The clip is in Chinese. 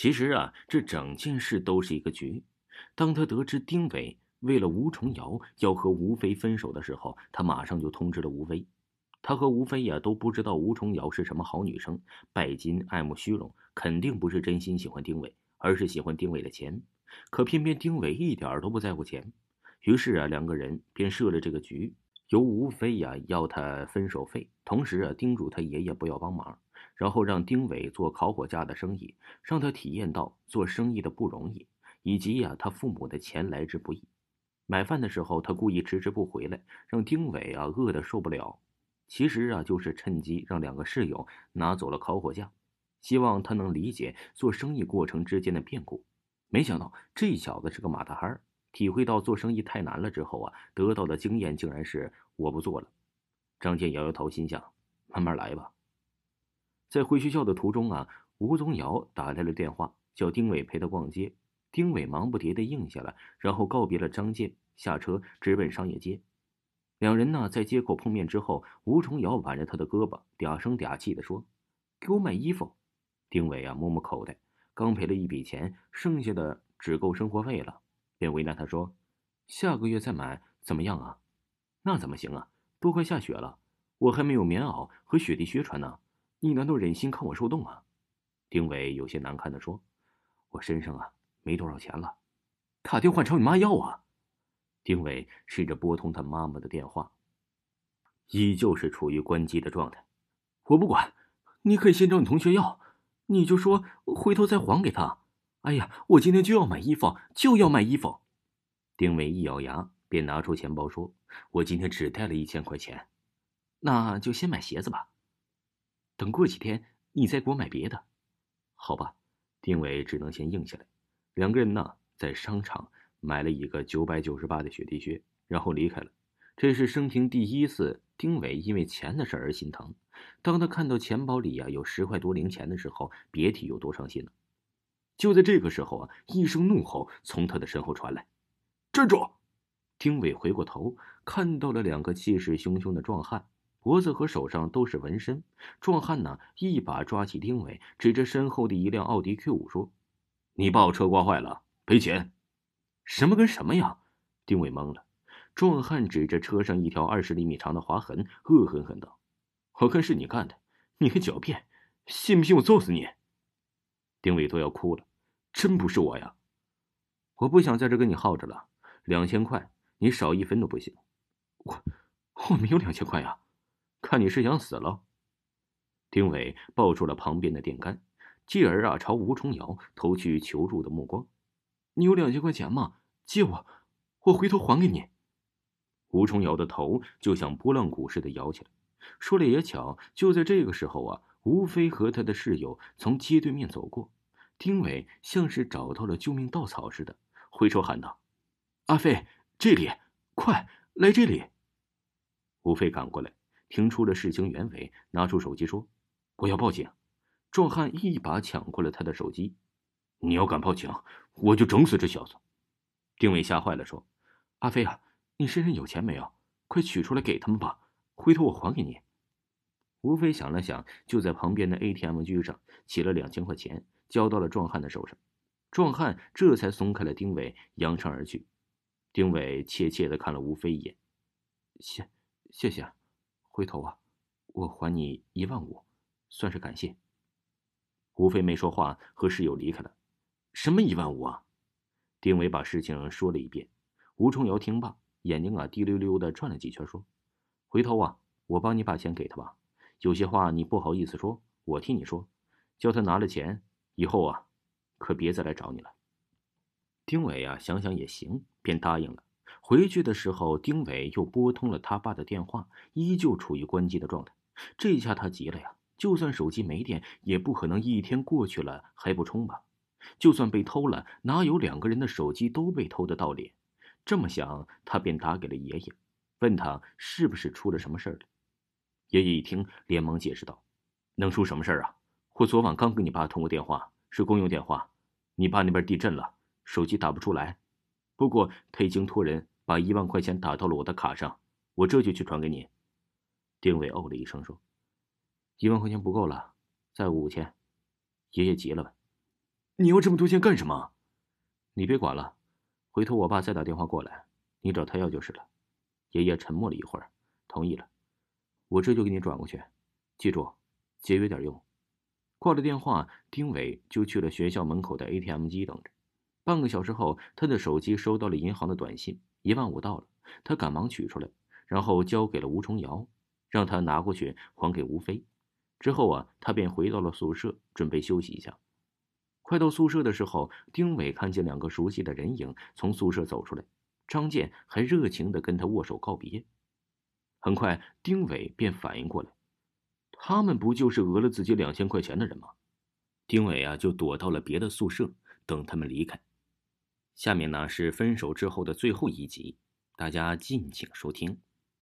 其实啊，这整件事都是一个局。当他得知丁伟为了吴重瑶要和吴飞分手的时候，他马上就通知了吴飞。他和吴飞呀都不知道吴重瑶是什么好女生，拜金、爱慕虚荣，肯定不是真心喜欢丁伟，而是喜欢丁伟的钱。可偏偏丁伟一点都不在乎钱，于是啊，两个人便设了这个局，由吴飞呀要他分手费，同时啊叮嘱他爷爷不要帮忙，然后让丁伟做烤火架的生意，让他体验到做生意的不容易，以及呀他父母的钱来之不易。买饭的时候，他故意迟迟不回来，让丁伟啊饿得受不了。其实啊，就是趁机让两个室友拿走了烤火架，希望他能理解做生意过程之间的变故。没想到这小子是个马大哈体会到做生意太难了之后啊，得到的经验竟然是我不做了。张健摇摇头，心想：慢慢来吧。在回学校的途中啊，吴宗尧打来了电话，叫丁伟陪他逛街。丁伟忙不迭地应下了，然后告别了张健，下车直奔商业街。两人呢，在街口碰面之后，吴重瑶挽着他的胳膊，嗲声嗲气地说：“给我买衣服。”丁伟啊，摸摸口袋，刚赔了一笔钱，剩下的只够生活费了，便为难他说：“下个月再买怎么样啊？”“那怎么行啊？都快下雪了，我还没有棉袄和雪地靴穿呢，你难道忍心看我受冻啊？”丁伟有些难堪地说：“我身上啊。”没多少钱了，打电话找你妈要啊！丁伟试着拨通他妈妈的电话，依旧是处于关机的状态。我不管，你可以先找你同学要，你就说回头再还给他。哎呀，我今天就要买衣服，就要买衣服！丁伟一咬牙，便拿出钱包说：“我今天只带了一千块钱，那就先买鞋子吧。等过几天你再给我买别的，好吧？”丁伟只能先应下来。两个人呢，在商场买了一个九百九十八的雪地靴，然后离开了。这是生平第一次，丁伟因为钱的事而心疼。当他看到钱包里呀有十块多零钱的时候，别提有多伤心了。就在这个时候啊，一声怒吼从他的身后传来：“站住！”丁伟回过头，看到了两个气势汹汹的壮汉，脖子和手上都是纹身。壮汉呢，一把抓起丁伟，指着身后的一辆奥迪 Q 五说。你把我车刮坏了，赔钱！什么跟什么呀？丁伟懵了。壮汉指着车上一条二十厘米长的划痕，恶狠狠道：“我看是你干的，你还狡辩，信不信我揍死你？”丁伟都要哭了，真不是我呀！我不想在这跟你耗着了，两千块，你少一分都不行。我我没有两千块呀，看你是想死了。丁伟抱住了旁边的电杆。继而啊，朝吴重瑶投去求助的目光。你有两千块钱吗？借我，我回头还给你。吴重瑶的头就像拨浪鼓似的摇起来。说来也巧，就在这个时候啊，吴飞和他的室友从街对面走过。丁伟像是找到了救命稻草似的，挥手喊道：“阿飞，这里，快来这里！”吴飞赶过来，听出了事情原委，拿出手机说：“我要报警。”壮汉一把抢过了他的手机，你要敢报警，我就整死这小子！丁伟吓坏了，说：“阿飞啊，你身上有钱没有？快取出来给他们吧，回头我还给你。”吴飞想了想，就在旁边的 ATM 机上取了两千块钱，交到了壮汉的手上。壮汉这才松开了丁伟，扬长而去。丁伟怯怯的看了吴飞一眼：“谢，谢谢，回头啊，我还你一万五，算是感谢。”吴飞没说话，和室友离开了。什么一万五啊？丁伟把事情说了一遍。吴重瑶听罢，眼睛啊滴溜溜的转了几圈，说：“回头啊，我帮你把钱给他吧。有些话你不好意思说，我替你说。叫他拿了钱以后啊，可别再来找你了。”丁伟啊想想也行，便答应了。回去的时候，丁伟又拨通了他爸的电话，依旧处于关机的状态。这下他急了呀。就算手机没电，也不可能一天过去了还不充吧？就算被偷了，哪有两个人的手机都被偷的道理？这么想，他便打给了爷爷，问他是不是出了什么事儿了。爷爷一听，连忙解释道：“能出什么事儿啊？我昨晚刚跟你爸通过电话，是公用电话。你爸那边地震了，手机打不出来。不过他已经托人把一万块钱打到了我的卡上，我这就去转给你。”丁伟哦了一声说。一万块钱不够了，再五千。爷爷急了问：“你要这么多钱干什么？你别管了，回头我爸再打电话过来，你找他要就是了。爷爷沉默了一会儿，同意了。我这就给你转过去，记住，节约点用。挂了电话，丁伟就去了学校门口的 ATM 机等着。半个小时后，他的手机收到了银行的短信，一万五到了。他赶忙取出来，然后交给了吴重尧，让他拿过去还给吴飞。之后啊，他便回到了宿舍，准备休息一下。快到宿舍的时候，丁伟看见两个熟悉的人影从宿舍走出来，张健还热情地跟他握手告别。很快，丁伟便反应过来，他们不就是讹了自己两千块钱的人吗？丁伟啊，就躲到了别的宿舍等他们离开。下面呢是分手之后的最后一集，大家敬请收听。